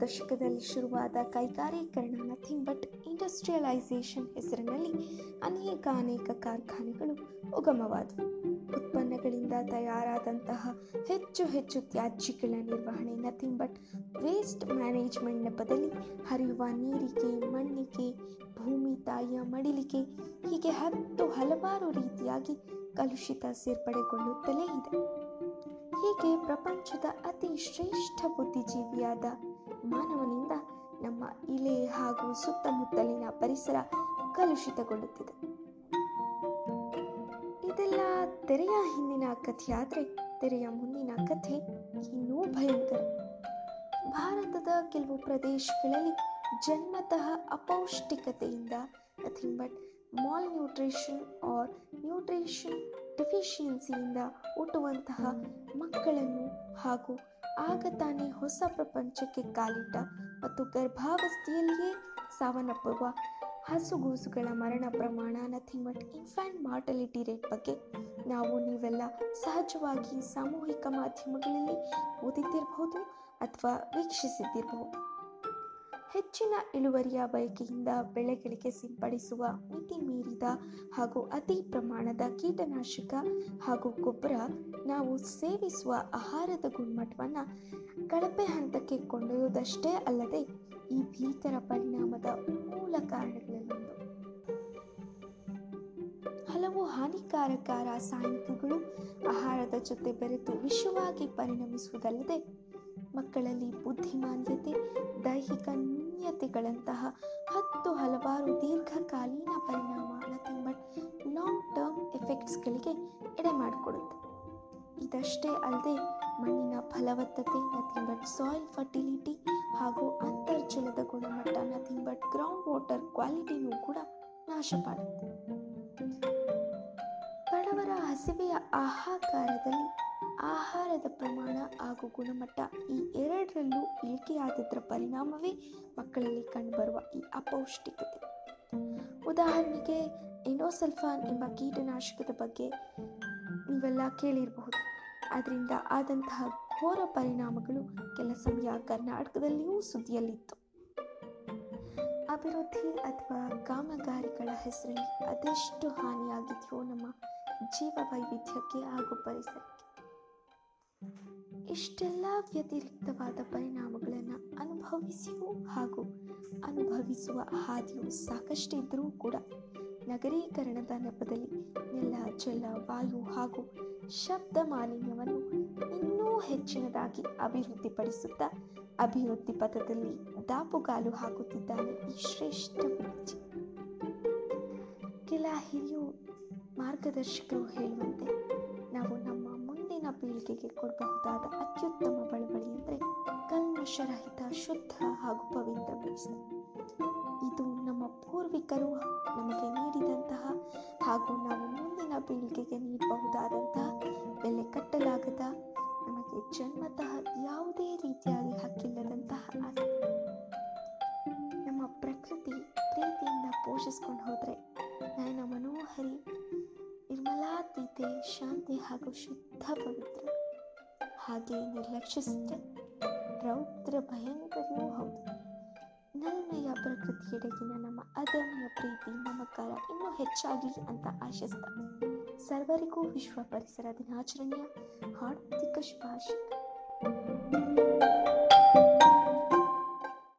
ದಶಕದಲ್ಲಿ ಶುರುವಾದ ಕೈಗಾರೀಕರಣ nothing but industrialisation ಹೆಸರಿನಲ್ಲಿ ಅನೇಕ ಅನೇಕ ಕಾರ್ಖಾನೆಗಳು ಉಗಮವಾದವು. ಉತ್ಪನ್ನಗಳಿಂದ ತಯಾರಾದಂತಹ ಹೆಚ್ಚು ಹೆಚ್ಚು ತ್ಯಾಜ್ಯಗಳ ನಿರ್ವಹಣೆ ನಥಿಂಗ್ ಬಟ್ ವೇಸ್ಟ್ ಮ್ಯಾನೇಜ್ಮೆಂಟ್ ನೆಪದಲ್ಲಿ ಹರಿಯುವ ನೀರಿಗೆ, ಮಣ್ಣಿಗೆ, ಭೂಮಿ ತಾಯಿಯ ಮಡಿಲಿಗೆ ಹೀಗೆ ಹತ್ತು ಹಲವಾರು ರೀತಿಯಾಗಿ ಕಲುಷಿತ ಸೇರ್ಪಡೆಗೊಳ್ಳುತ್ತಲೇ ಇದೆ. ಹೀಗೆ ಪ್ರಪಂಚದ ಅತಿ ಶ್ರೇಷ್ಠ ಬುದ್ಧಿಜೀವಿಯಾದ ಮಾನವನಿಂದ ನಮ್ಮ ಇಲೆ ಹಾಗೂ ಸುತ್ತಮುತ್ತಲಿನ ಪರಿಸರ ಕಲುಷಿತಗೊಳ್ಳುತ್ತಿದೆ. ಇದೆಲ್ಲ ತೆರೆಯ ಹಿಂದಿನ ಕಥೆಯಾದರೆ ತೆರೆಯ ಮುಂದಿನ ಕಥೆ ಇನ್ನೂ ಭಯಂಕರ. ಭಾರತದ ಕೆಲವು ಪ್ರದೇಶಗಳಲ್ಲಿ ಜನ್ಮತಃ ಅಪೌಷ್ಟಿಕತೆಯಿಂದ nothing but malnutrition or nutrition ಡೆಫಿಷಿಯನ್ಸಿಯಿಂದ ಹುಟ್ಟುವಂತಹ ಮಕ್ಕಳನ್ನು ಹಾಗೂ ಆಗ ತಾನೇ ಹೊಸ ಪ್ರಪಂಚಕ್ಕೆ ಕಾಲಿಟ್ಟ ಮತ್ತು ಗರ್ಭಾವಸ್ಥೆಯಲ್ಲಿಯೇ ಸಾವನ್ನಪ್ಪುವ ಹಸುಗೂಸುಗಳ ಮರಣ ಪ್ರಮಾಣ nothing but infant mortality rate ಬಗ್ಗೆ ನಾವು ನೀವೆಲ್ಲ ಸಹಜವಾಗಿ ಸಾಮೂಹಿಕ ಮಾಧ್ಯಮಗಳಲ್ಲಿ ಓದಿದ್ದಿರಬಹುದು ಅಥವಾ ವೀಕ್ಷಿಸಿದ್ದಿರಬಹುದು. ಹೆಚ್ಚಿನ ಇಳುವರಿಯ ಬಯಕೆಯಿಂದ ಬೆಳೆಗಳಿಗೆ ಸಿಂಪಡಿಸುವ ಮಿತಿ ಮೀರಿದ ಹಾಗೂ ಅತಿ ಪ್ರಮಾಣದ ಕೀಟನಾಶಕ ಹಾಗೂ ಗೊಬ್ಬರ ನಾವು ಸೇವಿಸುವ ಆಹಾರದ ಗುಣಮಟ್ಟವನ್ನು ಕಳಪೆ ಹಂತಕ್ಕೆ ಕೊಂಡೊಯ್ಯುವುದಷ್ಟೇ ಅಲ್ಲದೆ ಈ ಭೀಕರ ಪರಿಣಾಮದ ಮೂಲ ಕಾರಣಗಳಲ್ಲೊಂದು. ಹಲವು ಹಾನಿಕಾರಕ ರಾಸಾಯನಿಕಗಳು ಆಹಾರದ ಜೊತೆ ಬೆರೆತು ವಿಷವಾಗಿ ಪರಿಣಮಿಸುವುದಲ್ಲದೆ ಮಕ್ಕಳಲ್ಲಿ ಬುದ್ಧಿಮಾಂದ್ಯತೆ ದೈಹಿಕ ನ್ಯೂನ್ಯತೆಗಳಂತಹ ಹತ್ತು ಹಲವಾರು ದೀರ್ಘಕಾಲೀನ ಪರಿಣಾಮ ನಥಿಂಗ್ ಬಟ್ ಲಾಂಗ್ ಟರ್ಮ್ ಎಫೆಕ್ಟ್ಸ್ಗಳಿಗೆ ಎಡೆ ಮಾಡಿಕೊಡುತ್ತೆ. ಇದಷ್ಟೇ ಅಲ್ಲದೆ ಮಣ್ಣಿನ ಫಲವತ್ತತೆ ನಥಿಂಗ್ ಬಟ್ ಸಾಯಿಲ್ ಫರ್ಟಿಲಿಟಿ ಹಾಗೂ ಅಂತರ್ಜಲದ ಗುಣಮಟ್ಟ ನಥಿಂಗ್ ಬಟ್ ಗ್ರೌಂಡ್ ವಾಟರ್ ಕ್ವಾಲಿಟಿಯೂ ಕೂಡ ನಾಶ ಮಾಡುತ್ತೆ. ಬಡವರ ಹಸಿವೆಯ ಆಹಾಕಾರದಲ್ಲಿ ಆಹಾರದ ಪ್ರಮಾಣ ಹಾಗೂ ಗುಣಮಟ್ಟ ಈ ಎರಡರಲ್ಲೂ ಇಳಿಕೆಯಾದದ್ರ ಪರಿಣಾಮವೇ ಮಕ್ಕಳಲ್ಲಿ ಕಂಡುಬರುವ ಈ ಅಪೌಷ್ಟಿಕತೆ. ಉದಾಹರಣೆಗೆ, ಎನೋಸಲ್ಫಾನ್ ಎಂಬ ಕೀಟನಾಶಕದ ಬಗ್ಗೆ ನೀವೆಲ್ಲ ಕೇಳಿರಬಹುದು. ಅದರಿಂದ ಆದಂತಹ ಘೋರ ಪರಿಣಾಮಗಳು ಕೆಲ ಸಮಯ ಕರ್ನಾಟಕದಲ್ಲಿಯೂ ಸುದ್ದಿಯಲ್ಲಿತ್ತು. ಅಭಿವೃದ್ಧಿ ಅಥವಾ ಕಾಮಗಾರಿಗಳ ಹೆಸರಲ್ಲಿ ಅದೆಷ್ಟು ಹಾನಿಯಾಗಿದೆಯೋ ನಮ್ಮ ಜೀವ ವೈವಿಧ್ಯಕ್ಕೆ ಹಾಗೂ ಪರಿಸರಕ್ಕೆ ಇಷ್ಟೆಲ್ಲ ವ್ಯತಿರಿಕ್ತವಾದ ಪರಿಣಾಮಗಳನ್ನು ಅನುಭವಿಸಿಯೂ ಹಾಗೂ ಅನುಭವಿಸುವ ಹಾದಿಯು ಸಾಕಷ್ಟಿದ್ದರೂ ಕೂಡ ನಗರೀಕರಣದ ನೆಪದಲ್ಲಿ ನೆಲ, ಜಲ, ವಾಯು ಹಾಗೂ ಶಬ್ದ ಮಾಲಿನ್ಯವನ್ನು ಇನ್ನೂ ಹೆಚ್ಚಿನದಾಗಿ ಅಭಿವೃದ್ಧಿಪಡಿಸುತ್ತಾ ಅಭಿವೃದ್ಧಿ ಪಥದಲ್ಲಿ ದಾಪುಗಾಲು ಹಾಕುತ್ತಿದ್ದಾನೆ ಈ ಶ್ರೇಷ್ಠ ಕೆಲ ಹಿರಿಯ ಮಾರ್ಗದರ್ಶಕರು ನಮ್ಮ ಪೀಳಿಗೆಗೆ ಕೊಡಬಹುದಾದ ಅತ್ಯುತ್ತಮ ಬಳವಳಿ ಎಂದರೆ ಕಲ್ಮಶರಹಿತ, ಶುದ್ಧ ಹಾಗೂ ಪವಿತ್ರ ಪರಿಸರ ಇದು ನಮ್ಮ ಪೂರ್ವಿಕರು ನಮಗೆ ನೀಡಿದಂತಹ ಹಾಗೂ ನಾವು ಮುಂದಿನ ಪೀಳಿಗೆಗೆ ನೀಡಬಹುದಾದಂತಹ ಬೆಲೆ ಕಟ್ಟಲಾಗದ ನಮಗೆ ಜನ್ಮತಃ ಯಾವುದೇ ರೀತಿಯಾಗಿ ಹಕ್ಕಿಲ್ಲದಂತಹ ನಮ್ಮ ಪ್ರಕೃತಿ ಪ್ರೀತಿಯಿಂದ ಪೋಷಿಸ್ಕೊಂಡು ಹೋದರೆ ಶಾಂತಿ ಹಾಗೂ ಶುದ್ಧ ಪವಿತ್ರ. ಹಾಗೆ ನಿರ್ಲಕ್ಷಿಸಿದ್ರೆ ರೌದ್ರ ಭಯಂಕರವೂ ಹೌದು. ನನ್ನಯ ಪ್ರಕೃತಿಯೆಡೆಗಿನ ನಮ್ಮ ಅದಮ್ಯ ಪ್ರೀತಿ ಮಮಕಾರ ಇನ್ನೂ ಹೆಚ್ಚಾಗಲಿ ಅಂತ ಆಶಿಸ್ತ. ಸರ್ವರಿಗೂ ವಿಶ್ವ ಪರಿಸರ ದಿನಾಚರಣೆಯ ಹಾರ್ದಿಕ ಶುಭಾಶಯ.